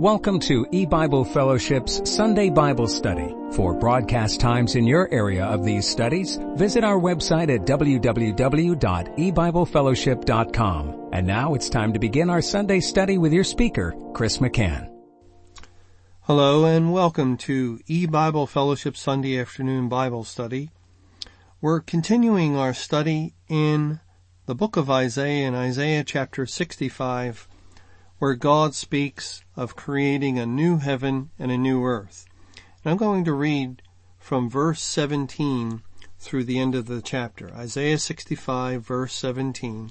Welcome to E-Bible Fellowship's Sunday Bible Study. For broadcast times in your area of these studies, visit our website at www.ebiblefellowship.com. And now it's time to begin our Sunday study with your speaker, Chris McCann. Hello and welcome to E-Bible Fellowship Sunday Afternoon Bible Study. We're continuing our study in the book of Isaiah in Isaiah chapter 65 where God speaks of creating a new heaven and a new earth. And I'm going to read from verse 17 through the end of the chapter. Isaiah 65 verse 17.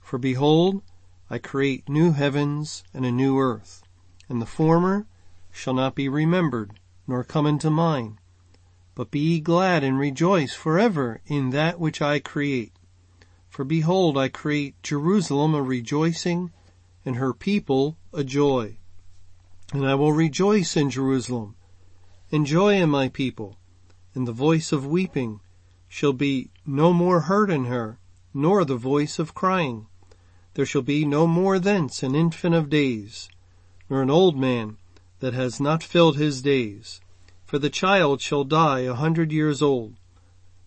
For behold, I create new heavens and a new earth, and the former shall not be remembered, nor come into mind. But be ye glad and rejoice forever in that which I create. For behold, I create Jerusalem a rejoicing and her people a joy. And I will rejoice in Jerusalem, and joy in my people, and the voice of weeping shall be no more heard in her, nor the voice of crying. There shall be no more thence an infant of days, nor an old man that has not filled his days. For the child shall die a hundred years old,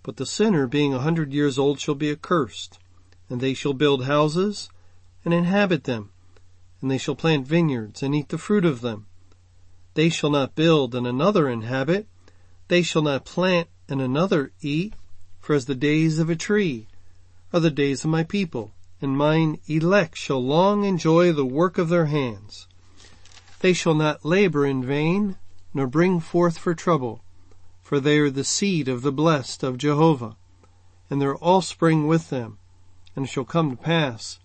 but the sinner being a hundred years old shall be accursed, and they shall build houses and inhabit them, and they shall plant vineyards and eat the fruit of them. They shall not build and another inhabit. They shall not plant and another eat. For as the days of a tree are the days of my people, and mine elect shall long enjoy the work of their hands. They shall not labor in vain, nor bring forth for trouble, for they are the seed of the blessed of Jehovah, and their offspring with them. And it shall come to pass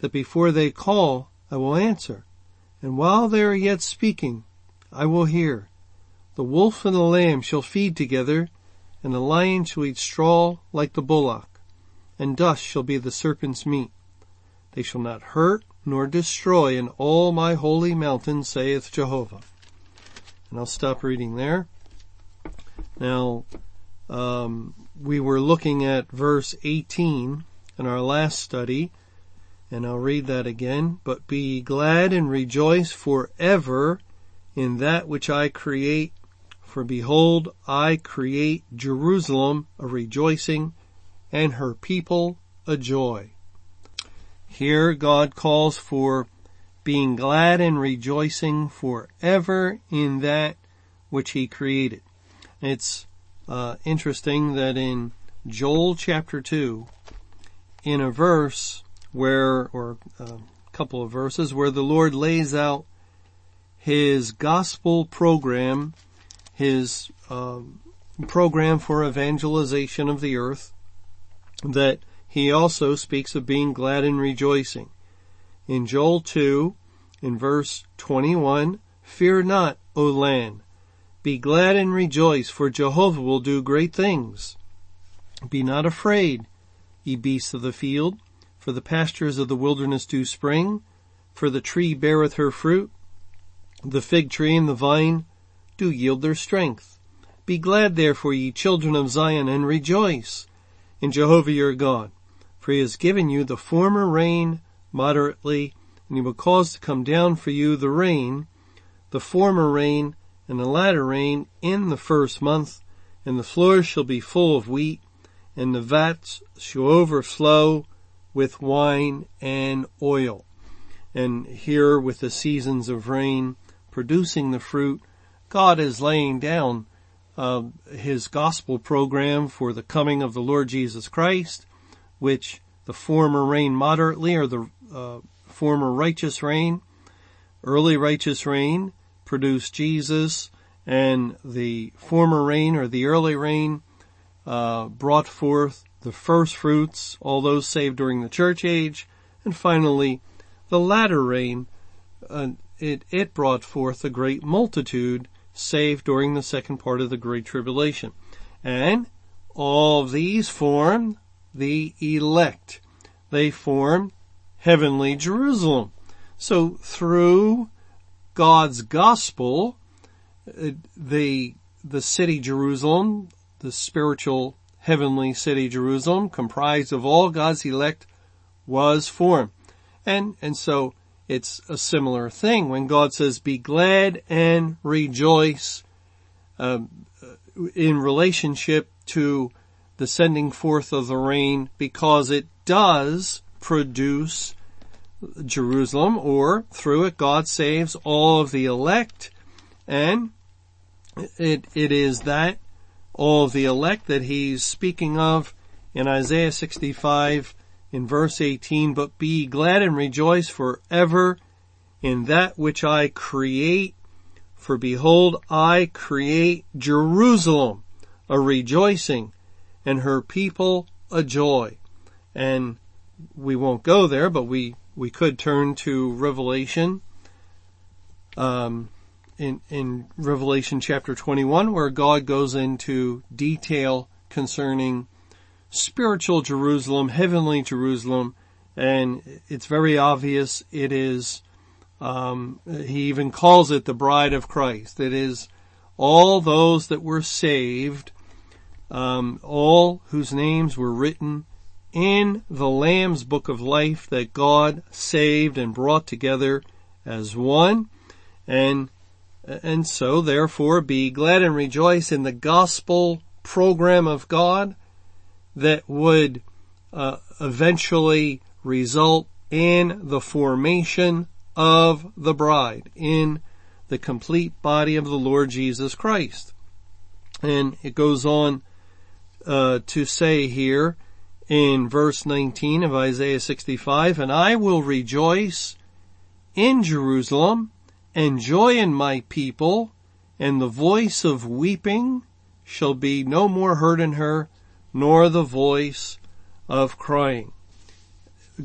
that before they call, I will answer, and while they are yet speaking, I will hear. The wolf and the lamb shall feed together, and the lion shall eat straw like the bullock, and dust shall be the serpent's meat. They shall not hurt nor destroy in all my holy mountain, saith Jehovah. And I'll stop reading there. Now, um, we were looking at verse 18 in our last study, and I'll read that again. But be glad and rejoice forever in that which I create. For behold, I create Jerusalem a rejoicing and her people a joy. Here God calls for being glad and rejoicing forever in that which he created. It's uh, interesting that in Joel chapter 2, in a verse, where, or a couple of verses where the Lord lays out his gospel program, his um, program for evangelization of the earth, that he also speaks of being glad and rejoicing. In Joel 2, in verse 21, Fear not, O land. Be glad and rejoice, for Jehovah will do great things. Be not afraid, ye beasts of the field, for the pastures of the wilderness do spring, for the tree beareth her fruit, the fig tree and the vine do yield their strength. Be glad therefore, ye children of Zion, and rejoice in Jehovah your God, for he has given you the former rain moderately, and he will cause to come down for you the rain, the former rain and the latter rain in the first month, and the floors shall be full of wheat, and the vats shall overflow with wine and oil. And here with the seasons of rain producing the fruit, God is laying down uh, his gospel program for the coming of the Lord Jesus Christ, which the former rain moderately or the uh, former righteous rain, early righteous rain produced Jesus and the former rain or the early rain uh, brought forth the first fruits, all those saved during the church age, and finally the latter rain, uh, it, it brought forth a great multitude saved during the second part of the Great Tribulation. And all of these form the elect. They form heavenly Jerusalem. So through God's gospel, uh, the, the city Jerusalem, the spiritual heavenly city Jerusalem, comprised of all God's elect, was formed. And, and so it's a similar thing when God says, be glad and rejoice, uh, in relationship to the sending forth of the rain because it does produce Jerusalem or through it God saves all of the elect and it, it is that all the elect that he's speaking of in Isaiah 65 in verse 18, but be glad and rejoice forever in that which I create. For behold, I create Jerusalem a rejoicing and her people a joy. And we won't go there, but we, we could turn to Revelation, um, in, in Revelation chapter 21 where God goes into detail concerning spiritual Jerusalem, heavenly Jerusalem, and it's very obvious it is, um, he even calls it the bride of Christ. It is all those that were saved, um, all whose names were written in the Lamb's book of life that God saved and brought together as one. And, and so therefore be glad and rejoice in the gospel program of God that would uh, eventually result in the formation of the bride in the complete body of the Lord Jesus Christ. And it goes on uh, to say here in verse 19 of Isaiah 65, and I will rejoice in Jerusalem and joy in my people, and the voice of weeping shall be no more heard in her, nor the voice of crying.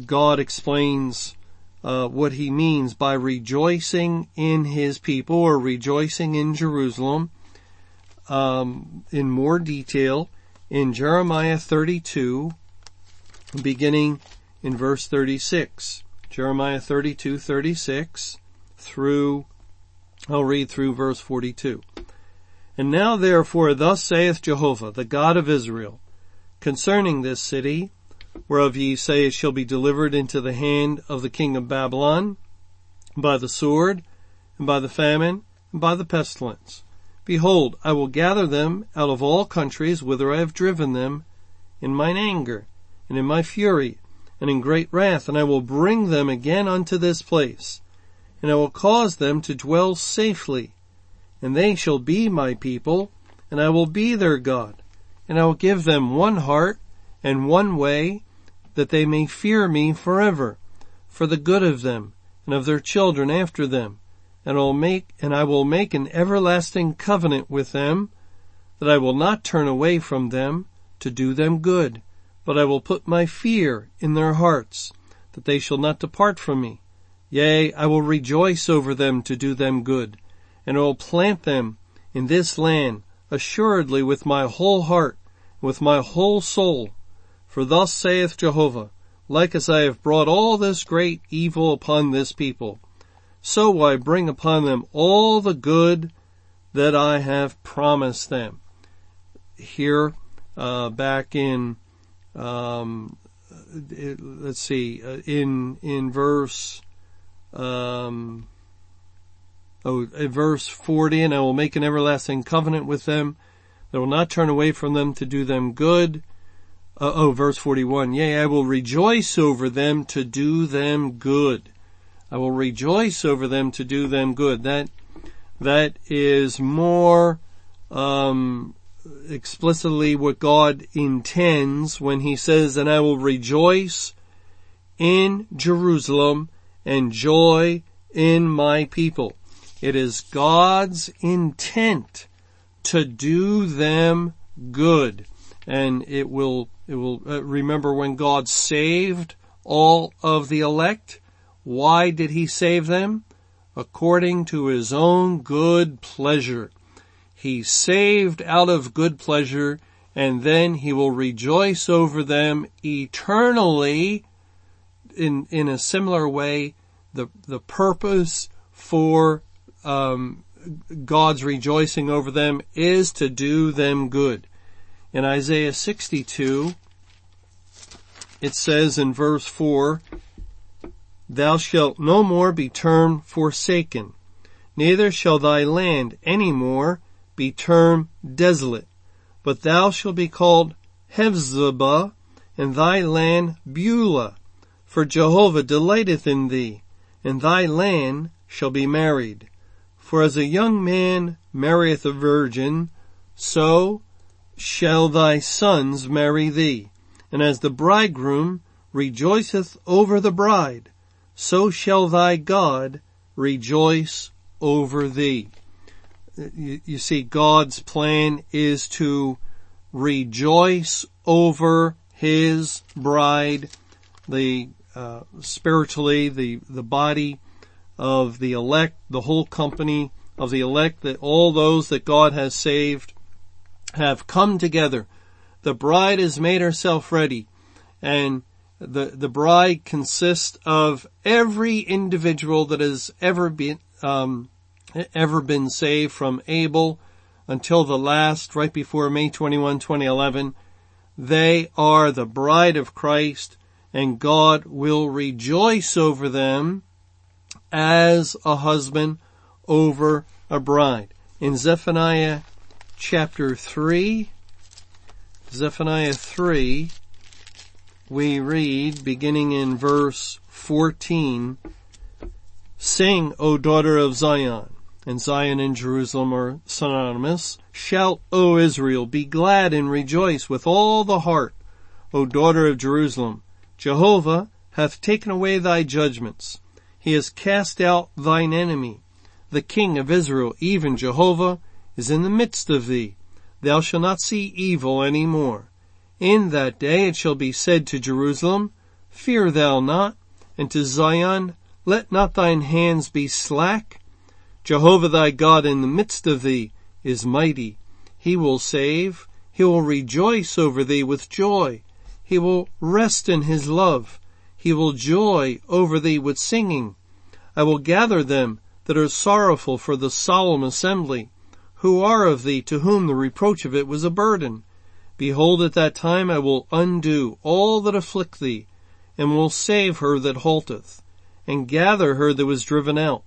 God explains uh, what he means by rejoicing in his people or rejoicing in Jerusalem um, in more detail in Jeremiah 32, beginning in verse 36. Jeremiah 32, 36 through, I'll read through verse 42. And now therefore thus saith Jehovah, the God of Israel, concerning this city, whereof ye say it shall be delivered into the hand of the king of Babylon, by the sword, and by the famine, and by the pestilence. Behold, I will gather them out of all countries whither I have driven them in mine anger, and in my fury, and in great wrath, and I will bring them again unto this place, and I will cause them to dwell safely, and they shall be my people, and I will be their God, and I will give them one heart and one way that they may fear me forever for the good of them and of their children after them. And I will make, and I will make an everlasting covenant with them that I will not turn away from them to do them good, but I will put my fear in their hearts that they shall not depart from me. Yea, I will rejoice over them to do them good, and I will plant them in this land assuredly with my whole heart, with my whole soul. For thus saith Jehovah, like as I have brought all this great evil upon this people, so will I bring upon them all the good that I have promised them. Here, uh, back in, um, let's see, uh, in in verse um, Oh, verse 40, and I will make an everlasting covenant with them that will not turn away from them to do them good. Uh, oh, verse 41, yea, I will rejoice over them to do them good. I will rejoice over them to do them good. That, that is more, um, explicitly what God intends when he says, and I will rejoice in Jerusalem and joy in my people. It is God's intent to do them good. And it will, it will, uh, remember when God saved all of the elect? Why did he save them? According to his own good pleasure. He saved out of good pleasure and then he will rejoice over them eternally in, in a similar way. The, the purpose for um, God's rejoicing over them is to do them good. In Isaiah 62, it says in verse 4, thou shalt no more be termed forsaken, neither shall thy land any more be termed desolate, but thou shalt be called Hephzibah, and thy land Beulah, for Jehovah delighteth in thee, and thy land shall be married. For as a young man marrieth a virgin, so shall thy sons marry thee. And as the bridegroom rejoiceth over the bride, so shall thy God rejoice over thee. You, you see, God's plan is to rejoice over his bride, the uh, spiritually the the body of the elect, the whole company of the elect, that all those that God has saved have come together. The bride has made herself ready and the, the bride consists of every individual that has ever been, um, ever been saved from Abel until the last, right before May 21, 2011. They are the bride of Christ and God will rejoice over them as a husband over a bride. In Zephaniah chapter 3, Zephaniah 3, we read, beginning in verse 14, Sing, O daughter of Zion, and Zion and Jerusalem are synonymous. Shout, O Israel, be glad and rejoice with all the heart, O daughter of Jerusalem. Jehovah hath taken away thy judgments. He has cast out thine enemy. The King of Israel, even Jehovah, is in the midst of thee. Thou shalt not see evil any more. In that day it shall be said to Jerusalem, Fear thou not, and to Zion, Let not thine hands be slack. Jehovah thy God in the midst of thee is mighty. He will save. He will rejoice over thee with joy. He will rest in his love. He will joy over thee with singing. I will gather them that are sorrowful for the solemn assembly, who are of thee to whom the reproach of it was a burden. Behold, at that time I will undo all that afflict thee, and will save her that halteth, and gather her that was driven out.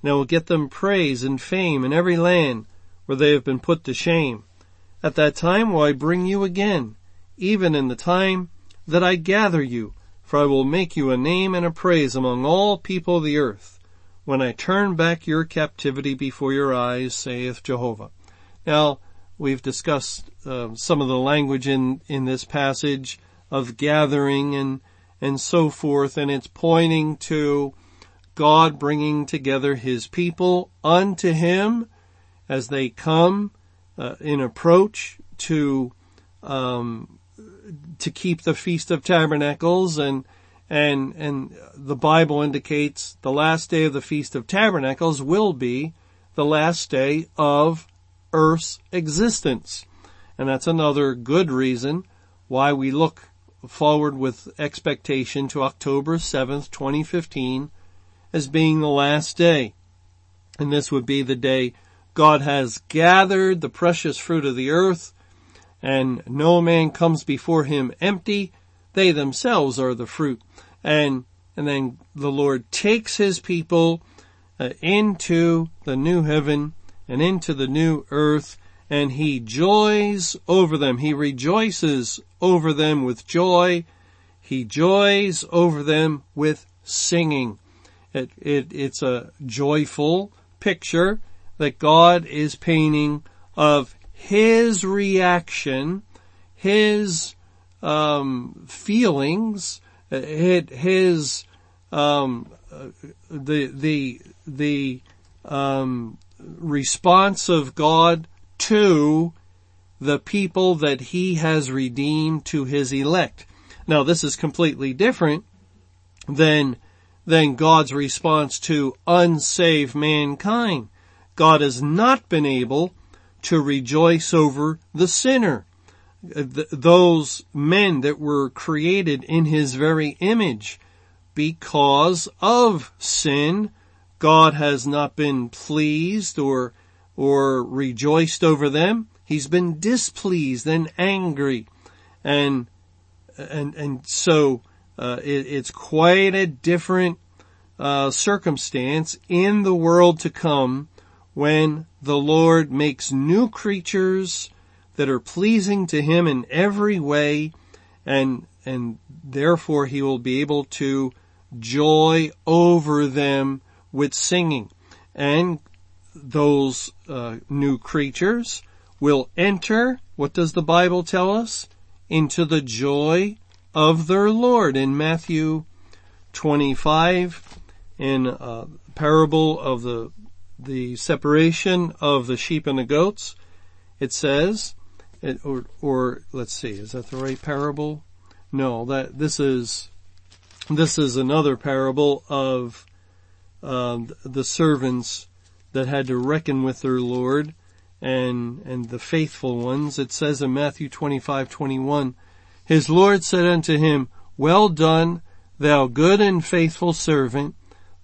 And I will get them praise and fame in every land where they have been put to shame. At that time will I bring you again, even in the time that I gather you, for I will make you a name and a praise among all people of the earth, when I turn back your captivity before your eyes, saith Jehovah. Now, we've discussed uh, some of the language in, in this passage of gathering and, and so forth, and it's pointing to God bringing together His people unto Him as they come uh, in approach to um, to keep the Feast of Tabernacles and and and the Bible indicates the last day of the Feast of Tabernacles will be the last day of Earth's existence. And that's another good reason why we look forward with expectation to October 7th, 2015 as being the last day. And this would be the day God has gathered the precious fruit of the earth and no man comes before him empty. They themselves are the fruit. And, and then the Lord takes his people uh, into the new heaven and into the new earth and he joys over them. He rejoices over them with joy. He joys over them with singing. It, it, it's a joyful picture that God is painting of his reaction, his um, feelings, his um, the the the um, response of God to the people that he has redeemed to his elect. Now this is completely different than than God's response to unsaved mankind. God has not been able to rejoice over the sinner. those men that were created in his very image. Because of sin, God has not been pleased or, or rejoiced over them. He's been displeased and angry. And, and, and so, uh, it, it's quite a different uh, circumstance in the world to come when the Lord makes new creatures that are pleasing to Him in every way and, and therefore He will be able to joy over them with singing. And those uh, new creatures will enter, what does the Bible tell us? Into the joy of their Lord in Matthew 25 in a parable of the the separation of the sheep and the goats. It says, it, or, or let's see, is that the right parable? No, that this is this is another parable of uh, the servants that had to reckon with their Lord and and the faithful ones. It says in Matthew twenty five twenty one, his Lord said unto him, Well done, thou good and faithful servant.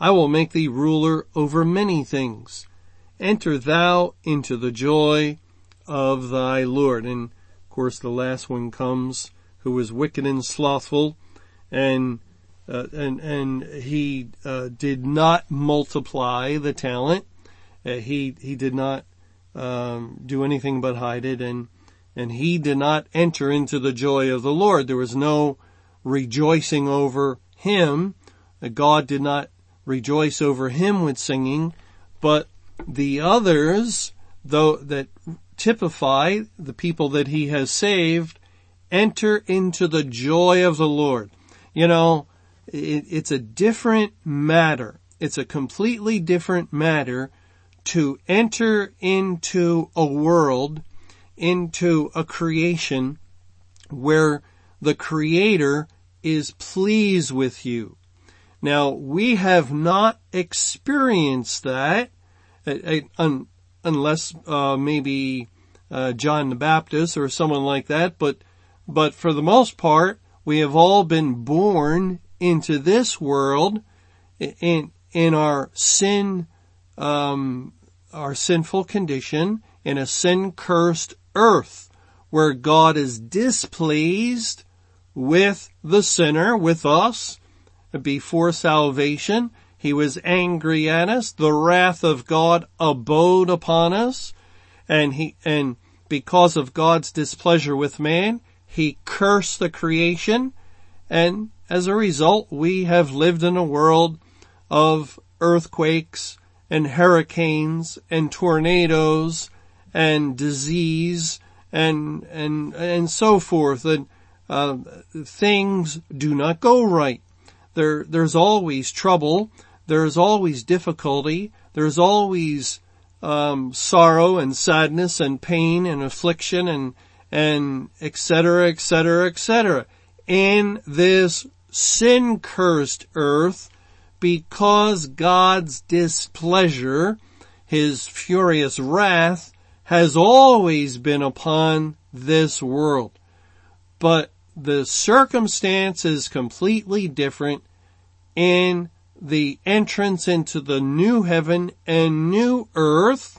I will make thee ruler over many things. Enter thou into the joy of thy Lord. And of course the last one comes, who was wicked and slothful, and uh, and and he uh, did not multiply the talent. Uh, he he did not um, do anything but hide it, and and he did not enter into the joy of the Lord. There was no rejoicing over him. God did not rejoice over him with singing, but the others, though that typify the people that he has saved, enter into the joy of the Lord. You know, it, it's a different matter. It's a completely different matter to enter into a world, into a creation where the creator is pleased with you. Now, we have not experienced that, uh, uh, unless uh, maybe uh, John the Baptist or someone like that, but, but for the most part, we have all been born into this world in, in our sin, um, our sinful condition in a sin cursed earth where God is displeased with the sinner, with us, before salvation. He was angry at us. The wrath of God abode upon us. And he, and because of God's displeasure with man, he cursed the creation. And as a result, we have lived in a world of earthquakes and hurricanes and tornadoes and disease and, and, and so forth. And, uh, things do not go right. There, there's always trouble. There's always difficulty. There's always um, sorrow and sadness and pain and affliction and and etc. etc. etc. In this sin cursed earth, because God's displeasure, His furious wrath, has always been upon this world. But the circumstance is completely different in the entrance into the new heaven and new earth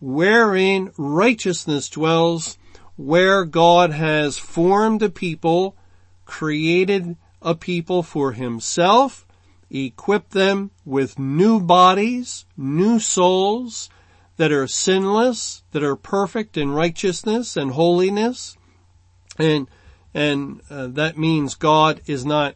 wherein righteousness dwells, where God has formed a people, created a people for himself, equipped them with new bodies, new souls that are sinless, that are perfect in righteousness and holiness, and and uh, that means God is not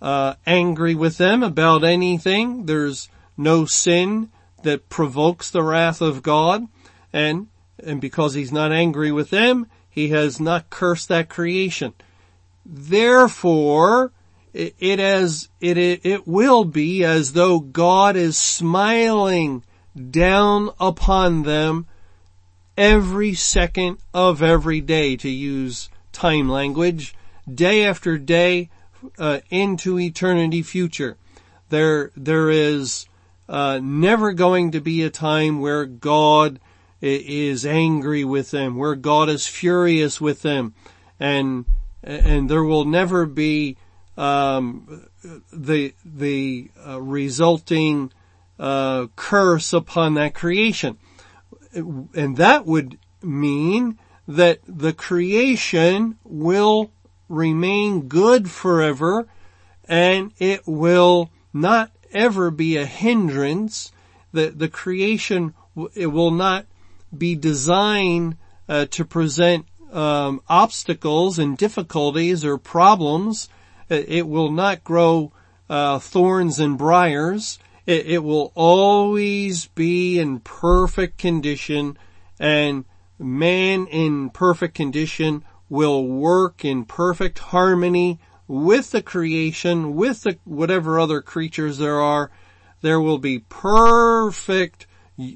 uh, angry with them about anything. There's no sin that provokes the wrath of God, and and because He's not angry with them, He has not cursed that creation. Therefore, it, it as it, it it will be as though God is smiling down upon them every second of every day, to use time language, day after day, uh, into eternity future. There, there is uh, never going to be a time where God is angry with them, where God is furious with them, and and there will never be um, the the uh, resulting uh, curse upon that creation, and that would mean that the creation will remain good forever, and it will not ever be a hindrance. The the creation it will not be designed uh, to present um, obstacles and difficulties or problems. It, will not grow uh, thorns and briars. It, it will always be in perfect condition, and man in perfect condition will work in perfect harmony with the creation, with the, whatever other creatures there are. There will be perfect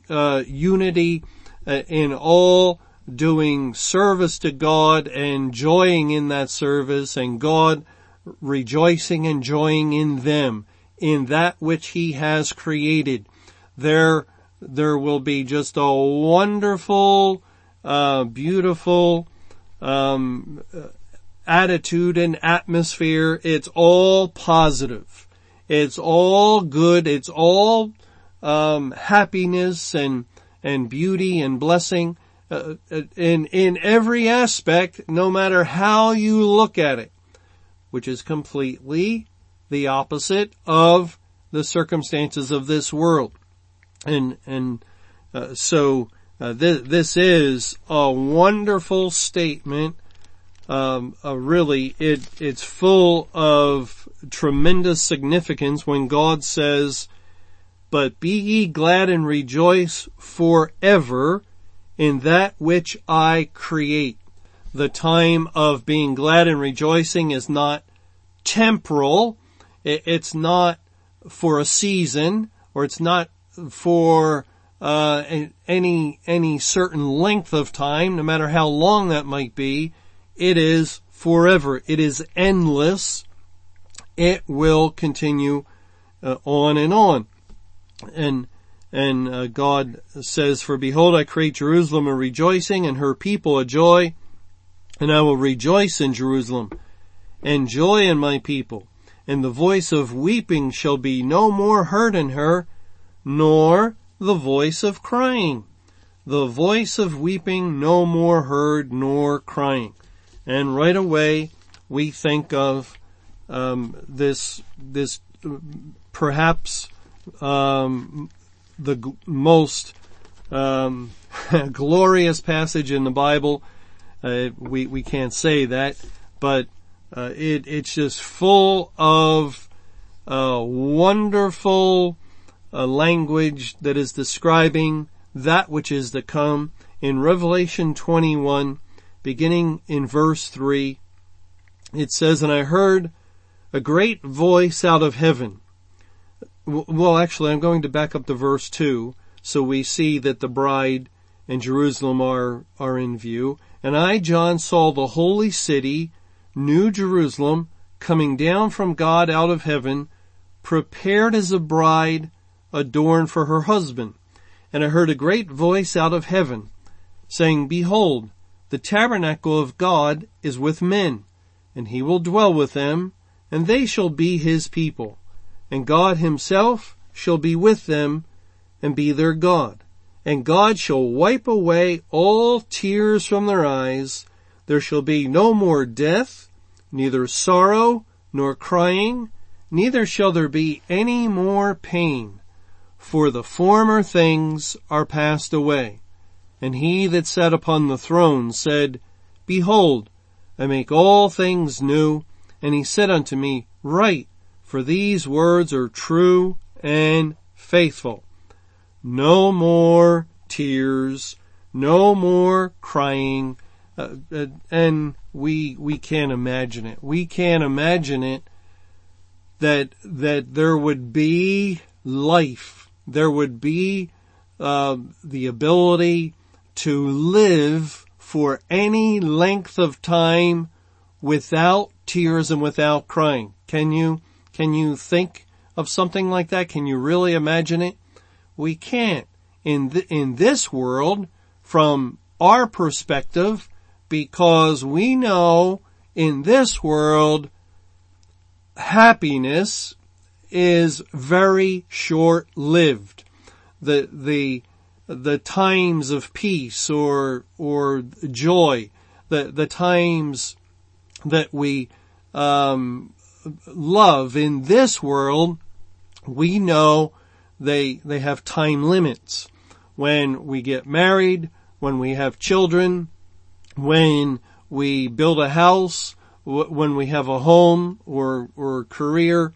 uh, unity uh, in all doing service to God and enjoying in that service and God rejoicing and joying in them, in that which He has created. There, there will be just a wonderful, uh, beautiful, um, attitude and atmosphere. It's all positive. It's all good. It's all, um, happiness and, and beauty and blessing uh, uh, in in every aspect, no matter how you look at it, which is completely the opposite of the circumstances of this world, and and uh, so uh, this this is a wonderful statement. Um, uh, really, it it's full of tremendous significance when God says but be ye glad and rejoice forever in that which I create. The time of being glad and rejoicing is not temporal. It's not for a season or it's not for uh, any any certain length of time, no matter how long that might be. It is forever. It is endless. It will continue uh, on and on and and uh, God says, "For behold, I create Jerusalem a rejoicing, and her people a joy, and I will rejoice in Jerusalem, and joy in my people, and the voice of weeping shall be no more heard in her, nor the voice of crying, the voice of weeping no more heard nor crying." And right away, we think of um, this this perhaps um, the g- most um, glorious passage in the Bible. Uh, we we can't say that, but uh, it it's just full of uh, wonderful uh, language that is describing that which is to come. In Revelation 21, beginning in verse 3, it says, And I heard a great voice out of heaven, well, actually, I'm going to back up to verse 2, so we see that the bride and Jerusalem are, are in view. And I, John, saw the holy city, New Jerusalem, coming down from God out of heaven, prepared as a bride adorned for her husband. And I heard a great voice out of heaven, saying, Behold, the tabernacle of God is with men, and he will dwell with them, and they shall be his people and God himself shall be with them and be their God. And God shall wipe away all tears from their eyes. There shall be no more death, neither sorrow nor crying, neither shall there be any more pain, for the former things are passed away. And he that sat upon the throne said, Behold, I make all things new. And he said unto me, Write, for these words are true and faithful. No more tears, no more crying, uh, uh, and we we can't imagine it. We can't imagine it that that there would be life, there would be uh, the ability to live for any length of time without tears and without crying. Can you? Can you think of something like that? Can you really imagine it? We can't. In, th- in this world, from our perspective, because we know in this world, happiness is very short-lived. The, the, the times of peace or, or joy, the, the times that we, um, love in this world, we know they, they have time limits. When we get married, when we have children, when we build a house, when we have a home or, or career,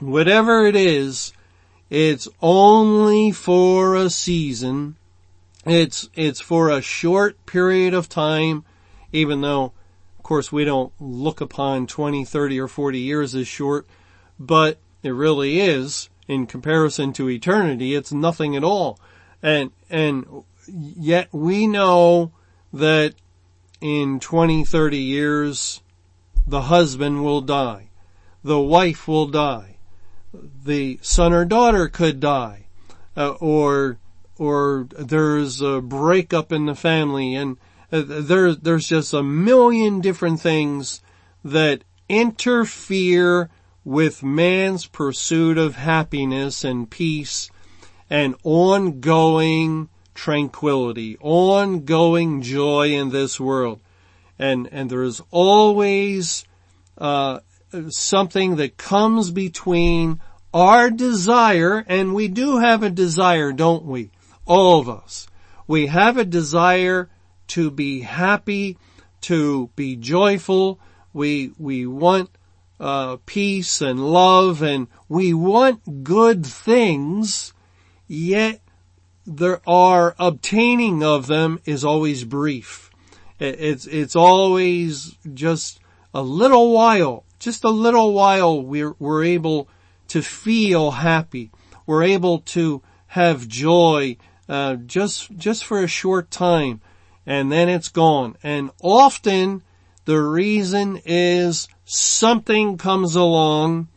whatever it is, it's only for a season. It's, it's for a short period of time, even though, of course, we don't look upon 20, 30, or 40 years as short, but it really is in comparison to eternity. It's nothing at all. And, and yet we know that in 20, 30 years, the husband will die. The wife will die. The son or daughter could die. Uh, or, or there's a breakup in the family and uh, there, there's just a million different things that interfere with man's pursuit of happiness and peace and ongoing tranquility, ongoing joy in this world and and there is always uh, something that comes between our desire, and we do have a desire, don't we? All of us. We have a desire to be happy, to be joyful. We we want uh, peace and love, and we want good things. Yet there are obtaining of them is always brief it's, it's always just a little while, just a little while we're, we're able to feel happy. We're able to have joy, uh, just, just for a short time and then it's gone. And often the reason is something comes along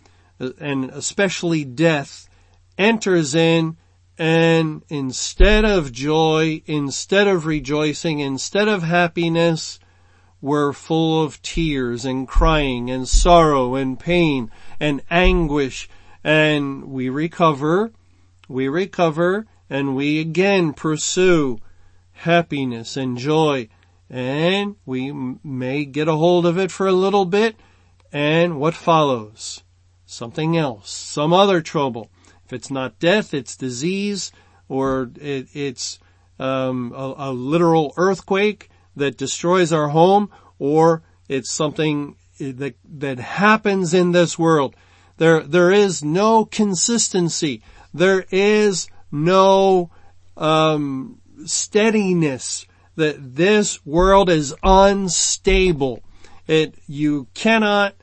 and especially death enters in and instead of joy, instead of rejoicing, instead of happiness, we're full of tears and crying and sorrow and pain and anguish and we recover, we recover and we again pursue happiness and joy and we may get a hold of it for a little bit and what follows? Something else, some other trouble. If it's not death, it's disease, or it, it's um, a, a literal earthquake that destroys our home, or it's something that that happens in this world. There there is no consistency. There is no um, steadiness. That this world is unstable. It you cannot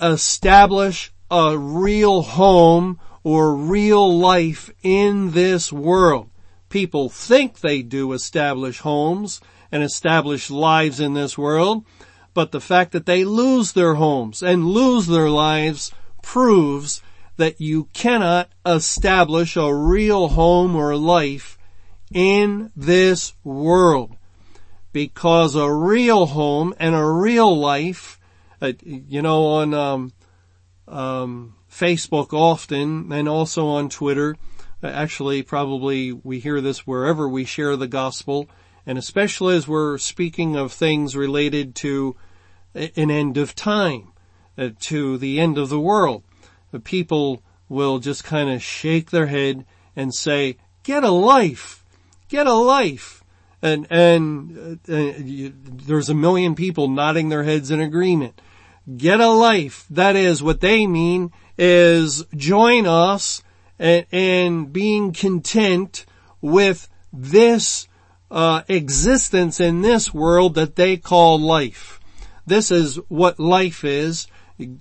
establish a real home or real life in this world. People think they do establish homes and establish lives in this world, but the fact that they lose their homes and lose their lives proves that you cannot establish a real home or life in this world. Because a real home and a real life, uh, you know, on um, um, Facebook often and also on Twitter. Uh, actually, probably we hear this wherever we share the gospel and especially as we're speaking of things related to an end of time, uh, to the end of the world. The people will just kind of shake their head and say, get a life, get a life. And, and uh, uh, you, there's a million people nodding their heads in agreement. Get a life. That is what they mean is join us in, being content with this uh, existence in this world that they call life. This is what life is.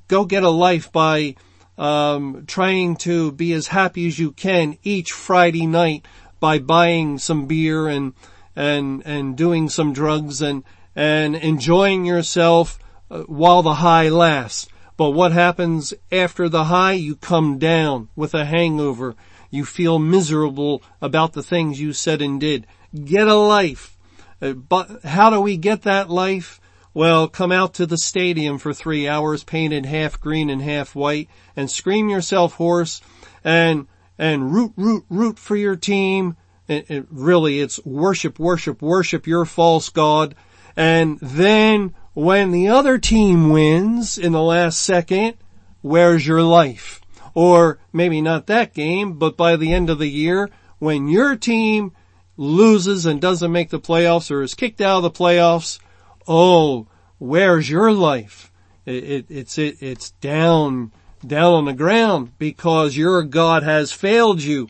Go get a life by um, trying to be as happy as you can each Friday night by buying some beer and and and doing some drugs and and enjoying yourself uh, while the high lasts. But what happens after the high? You come down with a hangover. You feel miserable about the things you said and did. Get a life. Uh, but how do we get that life? Well, come out to the stadium for three hours painted half green and half white and scream yourself hoarse and, and root, root, root for your team. It, it really, it's worship, worship, worship your false God. And then when the other team wins in the last second, where's your life? Or maybe not that game, but by the end of the year, when your team loses and doesn't make the playoffs or is kicked out of the playoffs, oh, where's your life? It, it, it's, it, it's down, down on the ground because your God has failed you.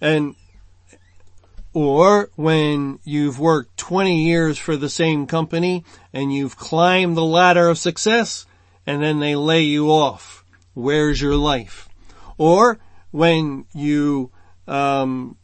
And, or when you've worked 20 years for the same company and you've climbed the ladder of success and then they lay you off. Where's your life? Or when you, um,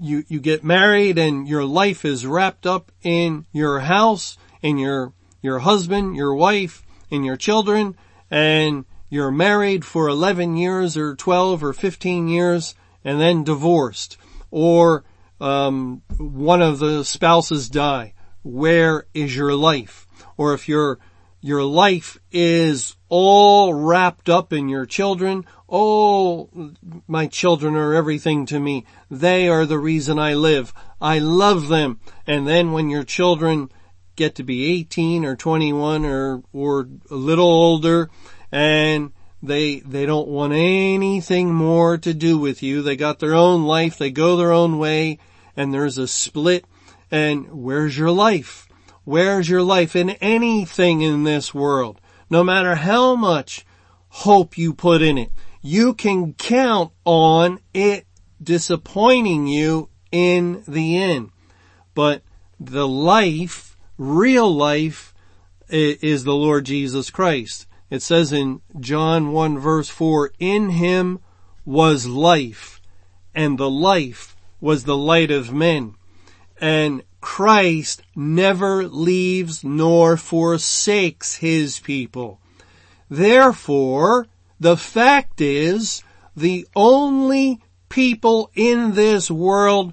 you, you get married and your life is wrapped up in your house, and your, your husband, your wife, and your children, and you're married for 11 years or 12 or 15 years and then divorced. Or um, one of the spouses die. Where is your life? Or if your your life is all wrapped up in your children oh my children are everything to me they are the reason I live I love them and then when your children get to be 18 or 21 or or a little older and they, they don't want anything more to do with you. They got their own life. They go their own way and there's a split. And where's your life? Where's your life in anything in this world? No matter how much hope you put in it, you can count on it disappointing you in the end. But the life, real life, is the Lord Jesus Christ. It says in John 1 verse 4, in him was life and the life was the light of men. And Christ never leaves nor forsakes his people. Therefore, the fact is the only people in this world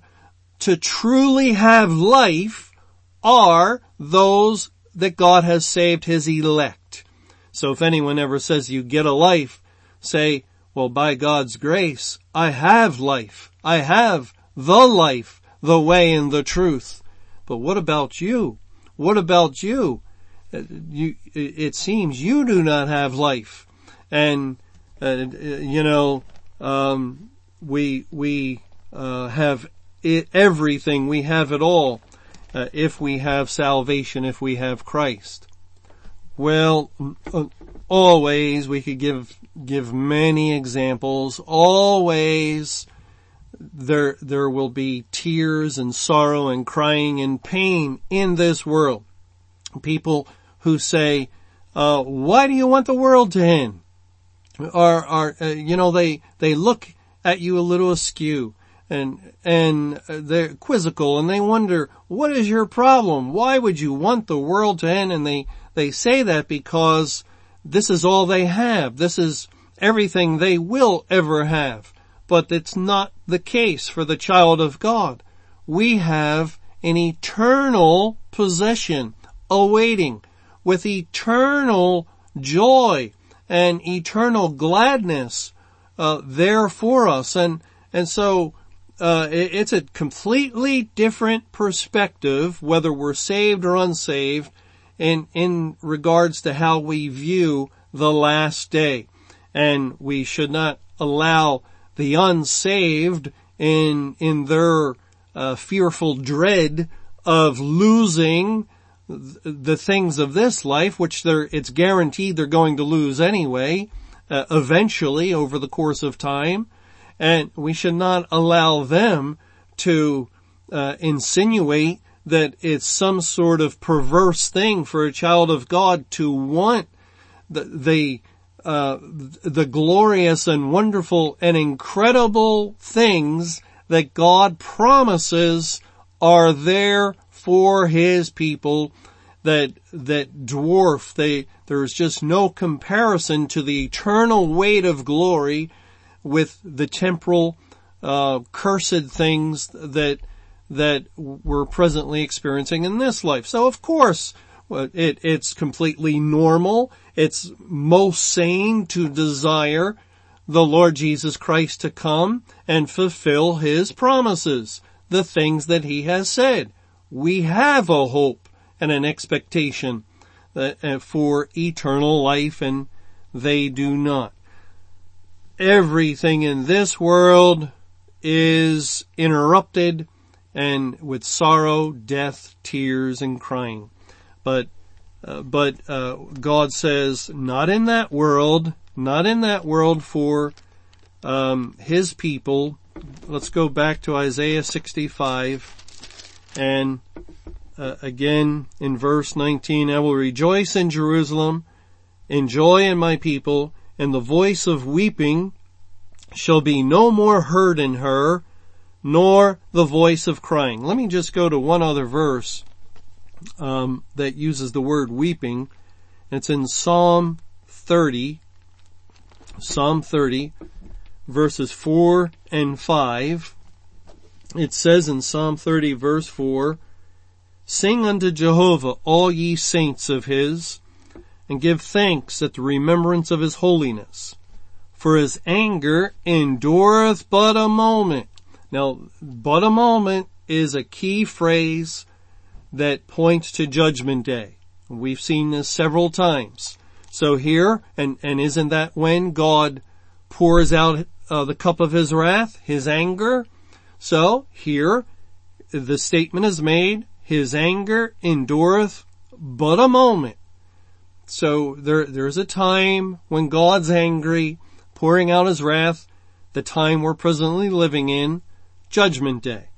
to truly have life are those that God has saved his elect. So if anyone ever says you get a life, say, well, by God's grace, I have life. I have the life, the way and the truth. But what about you? What about you? Uh, you, it seems you do not have life. And, uh, you know, um, we, we, uh, have it, everything. We have it all. Uh, if we have salvation, if we have Christ. Well, uh, always we could give give many examples. Always there there will be tears and sorrow and crying and pain in this world. People who say, uh, "Why do you want the world to end?" Are are uh, you know they they look at you a little askew and and they're quizzical and they wonder what is your problem? Why would you want the world to end? And they they say that because this is all they have. This is everything they will ever have. But it's not the case for the child of God. We have an eternal possession awaiting with eternal joy and eternal gladness uh, there for us. And and so uh, it, it's a completely different perspective, whether we're saved or unsaved, in, in regards to how we view the last day. And we should not allow the unsaved in, in their uh, fearful dread of losing the things of this life, which they're, it's guaranteed they're going to lose anyway, uh, eventually over the course of time. And we should not allow them to uh, insinuate that it's some sort of perverse thing for a child of God to want the, the, uh, the glorious and wonderful and incredible things that God promises are there for His people that, that dwarf, they, there's just no comparison to the eternal weight of glory with the temporal, uh, cursed things that, that we're presently experiencing in this life. So of course, it, it's completely normal. It's most sane to desire the Lord Jesus Christ to come and fulfill His promises, the things that He has said. We have a hope and an expectation uh, for eternal life and they do not. Everything in this world is interrupted and with sorrow, death, tears, and crying. But, uh, but, uh, God says, not in that world, not in that world for, um, His people. Let's go back to Isaiah 65 and, uh, again in verse 19, I will rejoice in Jerusalem, in joy in my people, and the voice of weeping shall be no more heard in her, nor the voice of crying. Let me just go to one other verse um, that uses the word weeping. It's in Psalm 30, Psalm 30, verses 4 and 5. It says in Psalm 30 verse 4, Sing unto Jehovah all ye saints of his, and give thanks at the remembrance of his holiness. For his anger endureth but a moment, now, but a moment is a key phrase that points to judgment day. We've seen this several times. So here, and, and isn't that when God pours out uh, the cup of his wrath, his anger? So here, the statement is made, his anger endureth but a moment. So there, there's a time when God's angry, pouring out his wrath, the time we're presently living in, judgment day.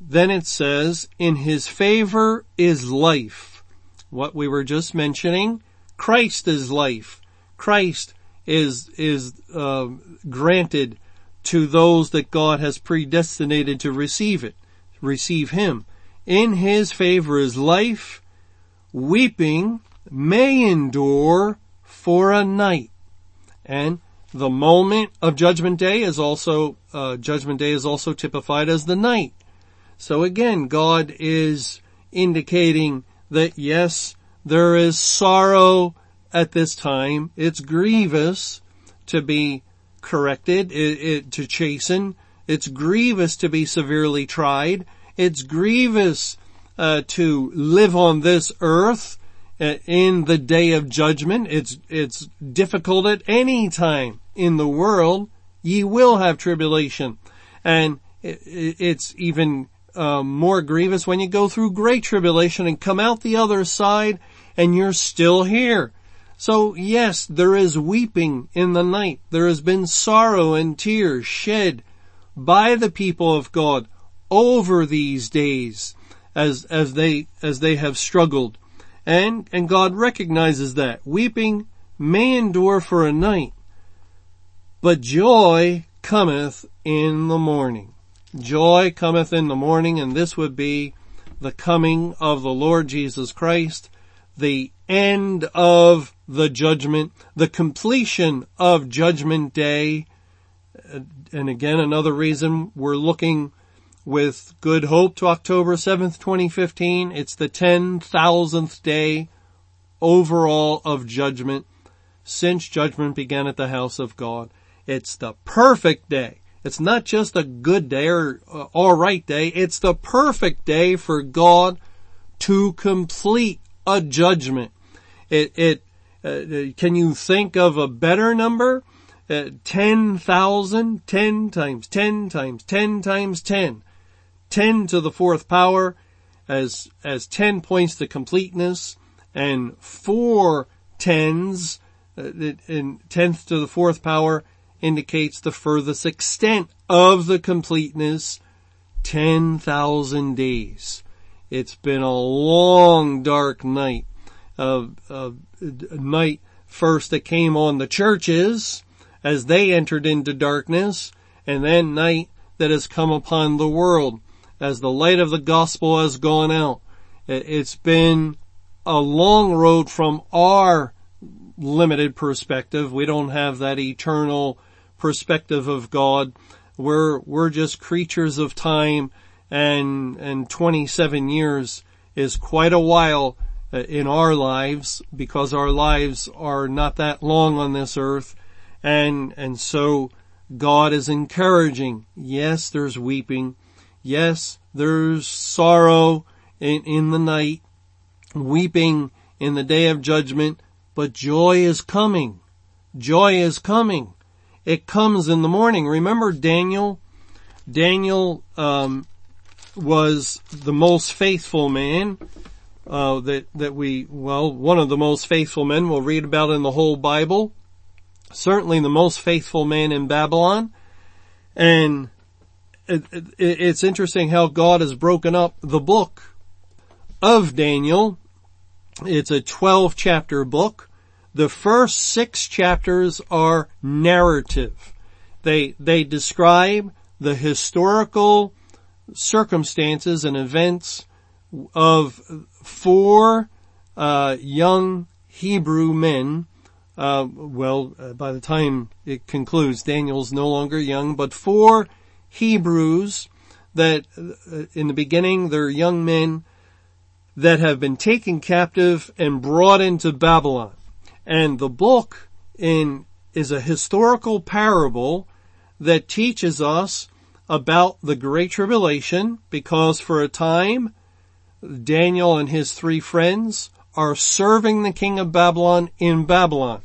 Then it says, in his favor is life. What we were just mentioning, Christ is life. Christ is, is, uh, granted to those that God has predestinated to receive it, receive him. In his favor is life. Weeping may endure for a night. And the moment of judgment day is also, uh, judgment day is also typified as the night. So again, God is indicating that yes, there is sorrow at this time. It's grievous to be corrected, it, it, to chasten. It's grievous to be severely tried. It's grievous uh, to live on this earth in the day of judgment. It's, it's difficult at any time in the world. Ye will have tribulation. And it's even uh, more grievous when you go through great tribulation and come out the other side and you're still here. So yes, there is weeping in the night. There has been sorrow and tears shed by the people of God over these days as, as they, as they have struggled and, and God recognizes that. Weeping may endure for a night, but joy cometh in the morning. Joy cometh in the morning, and this would be the coming of the Lord Jesus Christ, the end of the judgment, the completion of judgment day. Uh, and again, another reason we're looking with good hope to October 7th, 2015. It's the 10,000th day overall of judgment since judgment began at the house of God. It's the perfect day. It's not just a good day or uh, alright day. It's the perfect day for God to complete a judgment. It, it, uh, can you think of a better number? Uh, 10,000, 10 times 10 times 10 times 10. 10 to the fourth power as, as 10 points to completeness and four tens uh, in tenth to the fourth power indicates the furthest extent of the completeness, 10,000 days. It's been a long dark night, a, a night first that came on the churches as they entered into darkness and then night that has come upon the world as the light of the gospel has gone out. It's been a long road from our limited perspective. We don't have that eternal perspective of God. We're, we're just creatures of time and, and 27 years is quite a while uh, in our lives because our lives are not that long on this earth. And, and so God is encouraging. Yes, there's weeping. Yes, there's sorrow in, in the night, weeping in the day of judgment, but joy is coming. Joy is coming. It comes in the morning. Remember Daniel? Daniel, um, was the most faithful man, uh, that, that we, well, one of the most faithful men we'll read about in the whole Bible. Certainly the most faithful man in Babylon. And it, it, it's interesting how God has broken up the book of Daniel. It's a 12 chapter book. The first six chapters are narrative. They, they describe the historical circumstances and events of four uh, young Hebrew men. Uh, well, uh, by the time it concludes, Daniel's no longer young, but four Hebrews that uh, in the beginning they're young men that have been taken captive and brought into Babylon. And the book in is a historical parable that teaches us about the Great Tribulation because for a time Daniel and his three friends are serving the king of Babylon in Babylon.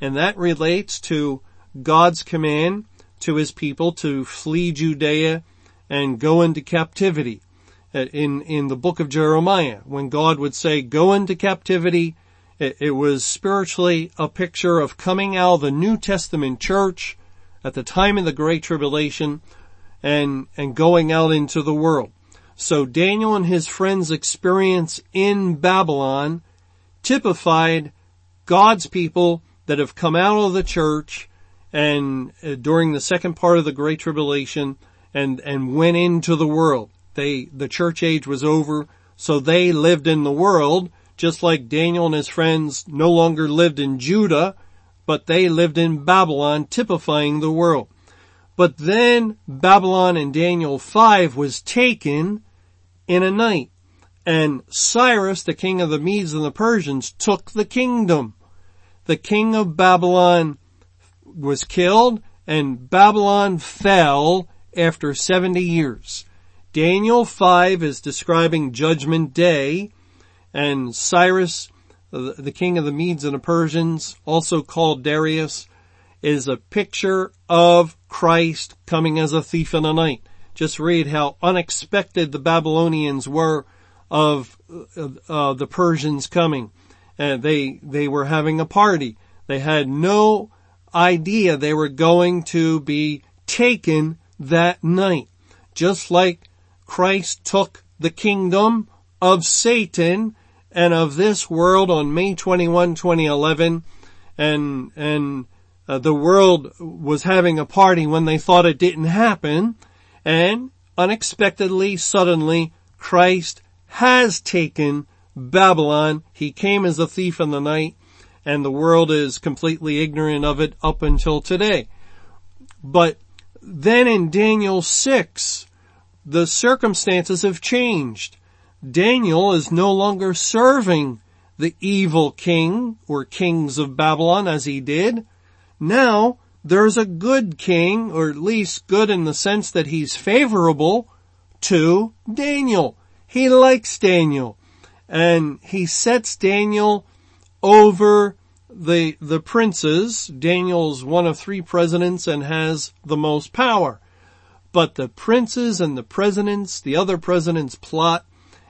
And that relates to God's command to his people to flee Judea and go into captivity. Uh, in, in the book of Jeremiah, when God would say, go into captivity, it, it was spiritually a picture of coming out of the New Testament church at the time of the Great Tribulation and, and going out into the world. So Daniel and his friends' experience in Babylon typified God's people that have come out of the church and uh, during the second part of the Great Tribulation and, and went into the world. They, the church age was over, so they lived in the world, just like Daniel and his friends no longer lived in Judah, but they lived in Babylon, typifying the world. But then Babylon in Daniel 5 was taken in a night. And Cyrus, the king of the Medes and the Persians, took the kingdom. The king of Babylon was killed and Babylon fell after 70 years. Daniel 5 is describing judgment day and Cyrus, the king of the Medes and the Persians, also called Darius, is a picture of Christ coming as a thief in the night. Just read how unexpected the Babylonians were of uh, the Persians coming. Uh, they they were having a party. They had no idea they were going to be taken that night. Just like Christ took the kingdom of Satan and of this world on May 21, 2011 and and uh, the world was having a party when they thought it didn't happen and unexpectedly, suddenly, Christ has taken Babylon. He came as a thief in the night and the world is completely ignorant of it up until today. But then in Daniel 6, the circumstances have changed. Daniel is no longer serving the evil king or kings of Babylon as he did. Now, there's a good king, or at least good in the sense that he's favorable to Daniel. He likes Daniel. And he sets Daniel over the, the princes. Daniel's one of three presidents and has the most power. But the princes and the presidents, the other presidents plot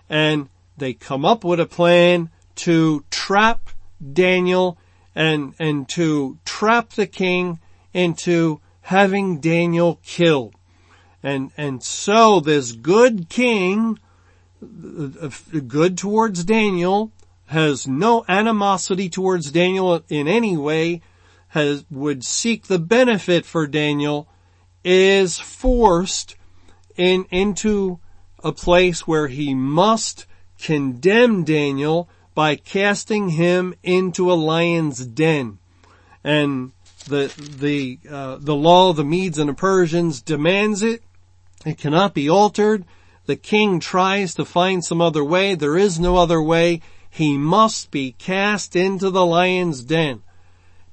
and they come up with a plan to trap Daniel and, and to trap the king into having Daniel killed. And, and so this good king, good towards Daniel, has no animosity towards Daniel in any way, has, would seek the benefit for Daniel, is forced in, into a place where he must condemn Daniel by casting him into a lion's den. And the, the, uh, the law of the Medes and the Persians demands it. It cannot be altered. The king tries to find some other way. There is no other way. He must be cast into the lion's den.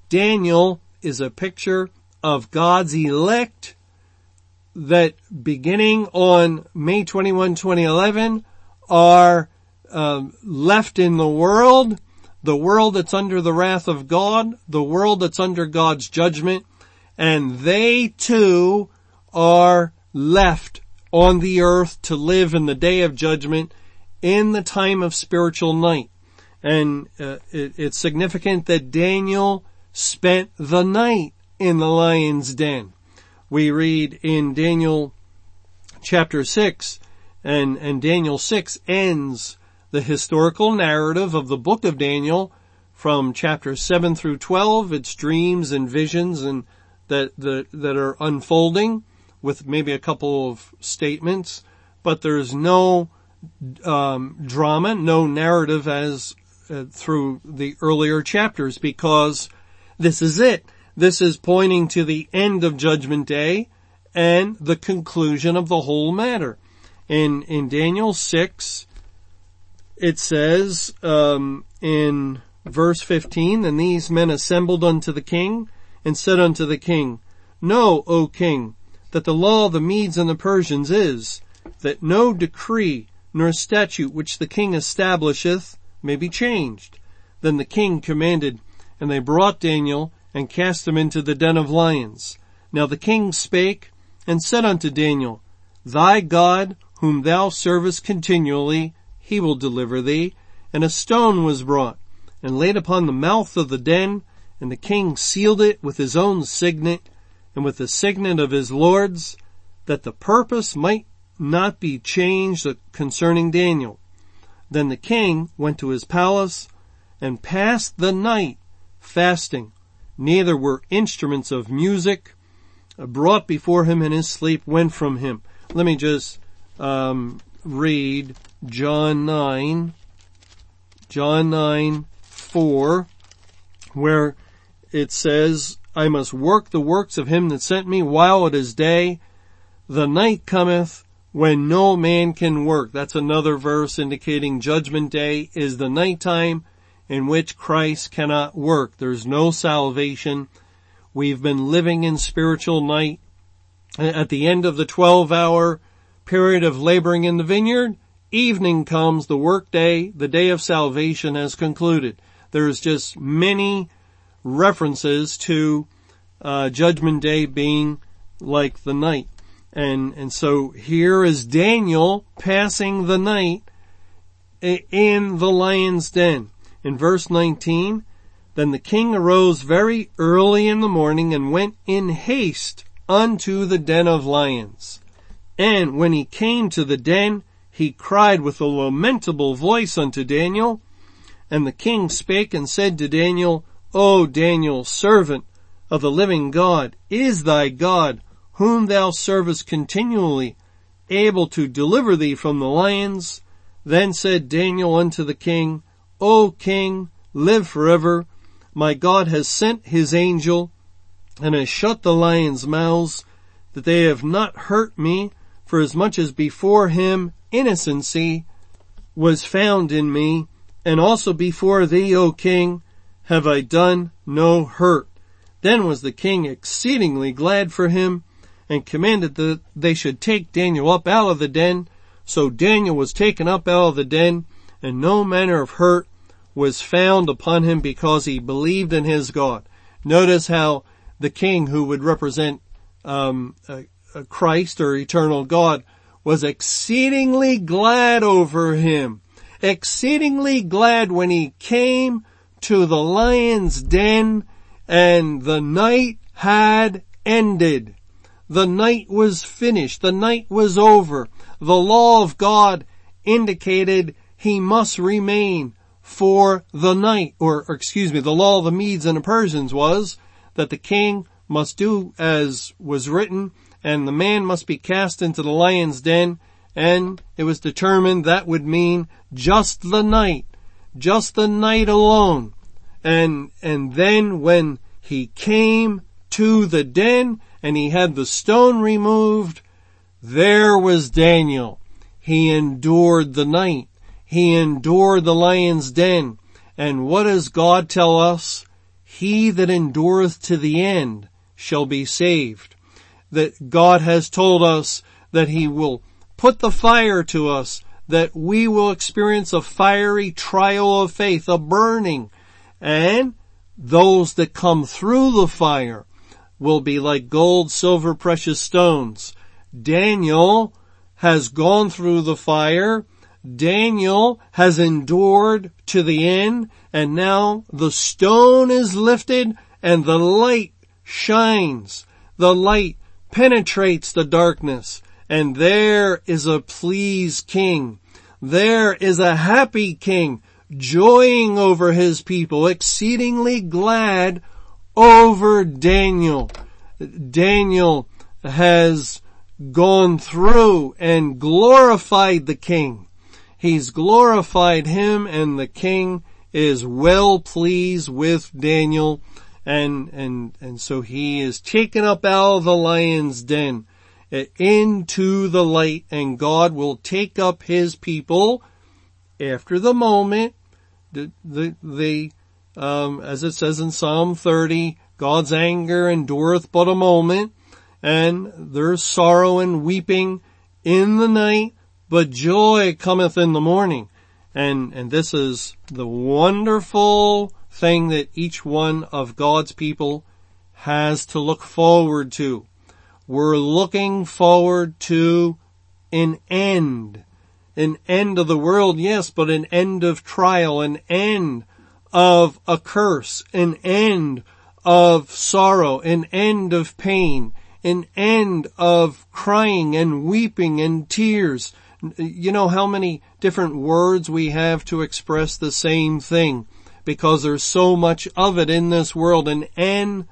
Daniel is a picture of God's elect that beginning on May 21, 2011 are um, left in the world, the world that's under the wrath of God, the world that's under God's judgment, and they too are left on the earth to live in the day of judgment in the time of spiritual night. And uh, it, it's significant that Daniel spent the night in the lion's den. We read in Daniel chapter 6 and, and Daniel 6 ends the historical narrative of the book of Daniel from chapter 7 through 12. It's dreams and visions and that, that, that are unfolding with maybe a couple of statements, but there's no um, drama, no narrative as uh, through the earlier chapters because this is it. This is pointing to the end of Judgment Day and the conclusion of the whole matter. In in Daniel six, it says um, in verse fifteen, and these men assembled unto the king and said unto the king, Know, O king, that the law of the Medes and the Persians is that no decree nor statute which the king establisheth may be changed. Then the king commanded, and they brought Daniel and cast him into the den of lions. Now the king spake and said unto Daniel, Thy God, whom thou servest continually, he will deliver thee. And a stone was brought and laid upon the mouth of the den, and the king sealed it with his own signet and with the signet of his lords, that the purpose might not be changed concerning Daniel. Then the king went to his palace and passed the night fasting. Neither were instruments of music brought before him, and his sleep went from him. Let me just um, read John nine, John nine four, where it says, I must work the works of him that sent me while it is day. The night cometh when no man can work. That's another verse indicating judgment day is the nighttime in which Christ cannot work. There's no salvation. We've been living in spiritual night. At the end of the 12 hour period of laboring in the vineyard, evening comes, the work day, the day of salvation has concluded. There's just many references to uh, Judgment Day being like the night. And, and so here is Daniel passing the night in the lion's den. In verse 19, then the king arose very early in the morning and went in haste unto the den of lions. And when he came to the den, he cried with a lamentable voice unto Daniel. And the king spake and said to Daniel, O Daniel, servant of the living God, is thy God, whom thou servest continually, able to deliver thee from the lions? Then said Daniel unto the king, O king, live forever. My God has sent his angel and has shut the lions' mouths that they have not hurt me for as much as before him innocency was found in me and also before thee, O king, have I done no hurt. Then was the king exceedingly glad for him and commanded that they should take Daniel up out of the den. So Daniel was taken up out of the den and no manner of hurt was found upon him because he believed in his God. Notice how the king who would represent um, a, a Christ or eternal God was exceedingly glad over him. Exceedingly glad when he came to the lion's den and the night had ended. The night was finished. The night was over. The law of God indicated he must remain for the night, or, or, excuse me, the law of the Medes and the Persians was that the king must do as was written and the man must be cast into the lion's den and it was determined that would mean just the night just the night alone. And, and then when he came to the den and he had the stone removed, there was Daniel. He endured the night. He endured the lion's den. And what does God tell us? He that endureth to the end shall be saved. That God has told us that he will put the fire to us, that we will experience a fiery trial of faith, a burning, and those that come through the fire will be like gold, silver, precious stones. Daniel has gone through the fire. Daniel has endured to the end and now the stone is lifted and the light shines. The light penetrates the darkness and there is a pleased king. There is a happy king joying over his people, exceedingly glad over Daniel. Daniel has gone through and glorified the king. He's glorified him and the king is well pleased with Daniel. And, and, and so he is taken up out of the lion's den into the light. And God will take up his people after the moment, the, the, the um, as it says in Psalm 30, God's anger endureth but a moment, and there's sorrow and weeping in the night, but joy cometh in the morning. And, and this is the wonderful thing that each one of God's people has to look forward to. We're looking forward to an end. An end of the world, yes, but an end of trial, an end of a curse, an end of sorrow, an end of pain, an end of crying and weeping and tears. You know how many different words we have to express the same thing because there's so much of it in this world. An end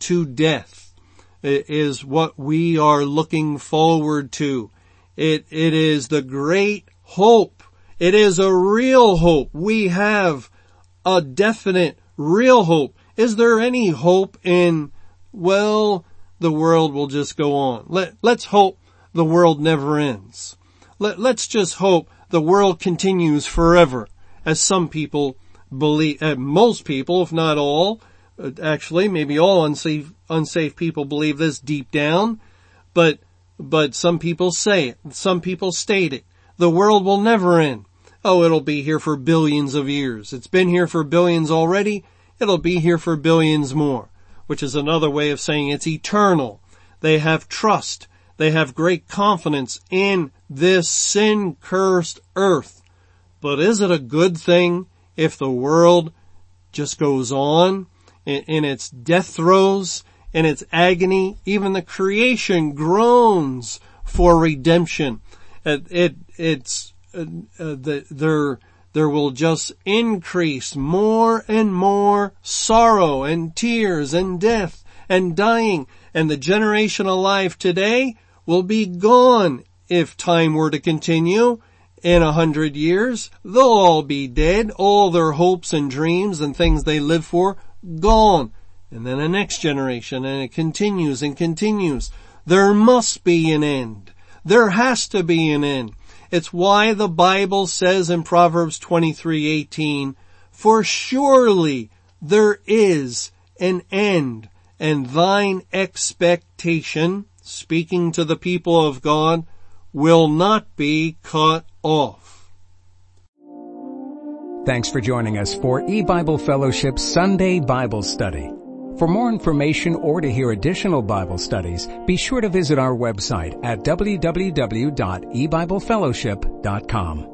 to death is what we are looking forward to. It, it is the great hope. It is a real hope. We have a definite real hope. Is there any hope in, well, the world will just go on. Let, let's hope the world never ends. Let, let's just hope the world continues forever as some people believe, uh, most people, if not all, uh, actually, maybe all unsafe, unsafe people believe this deep down, but, but some people say it. Some people state it. The world will never end. Oh, it'll be here for billions of years. It's been here for billions already. It'll be here for billions more, which is another way of saying it's eternal. They have trust. They have great confidence in this sin cursed earth. But is it a good thing if the world just goes on in, in its death throes, in its agony? Even the creation groans for redemption. It, it it's uh, uh, the, there, there will just increase more and more sorrow and tears and death and dying and the generation alive today will be gone if time were to continue in a hundred years. They'll all be dead, all their hopes and dreams and things they live for gone. And then a next generation and it continues and continues. There must be an end. There has to be an end. It's why the Bible says in Proverbs 23:18, "For surely there is an end, and thine expectation, speaking to the people of God, will not be cut off." Thanks for joining us for E-Bible Fellowship Sunday Bible Study. For more information or to hear additional Bible studies, be sure to visit our website at www.ebiblefellowship.com.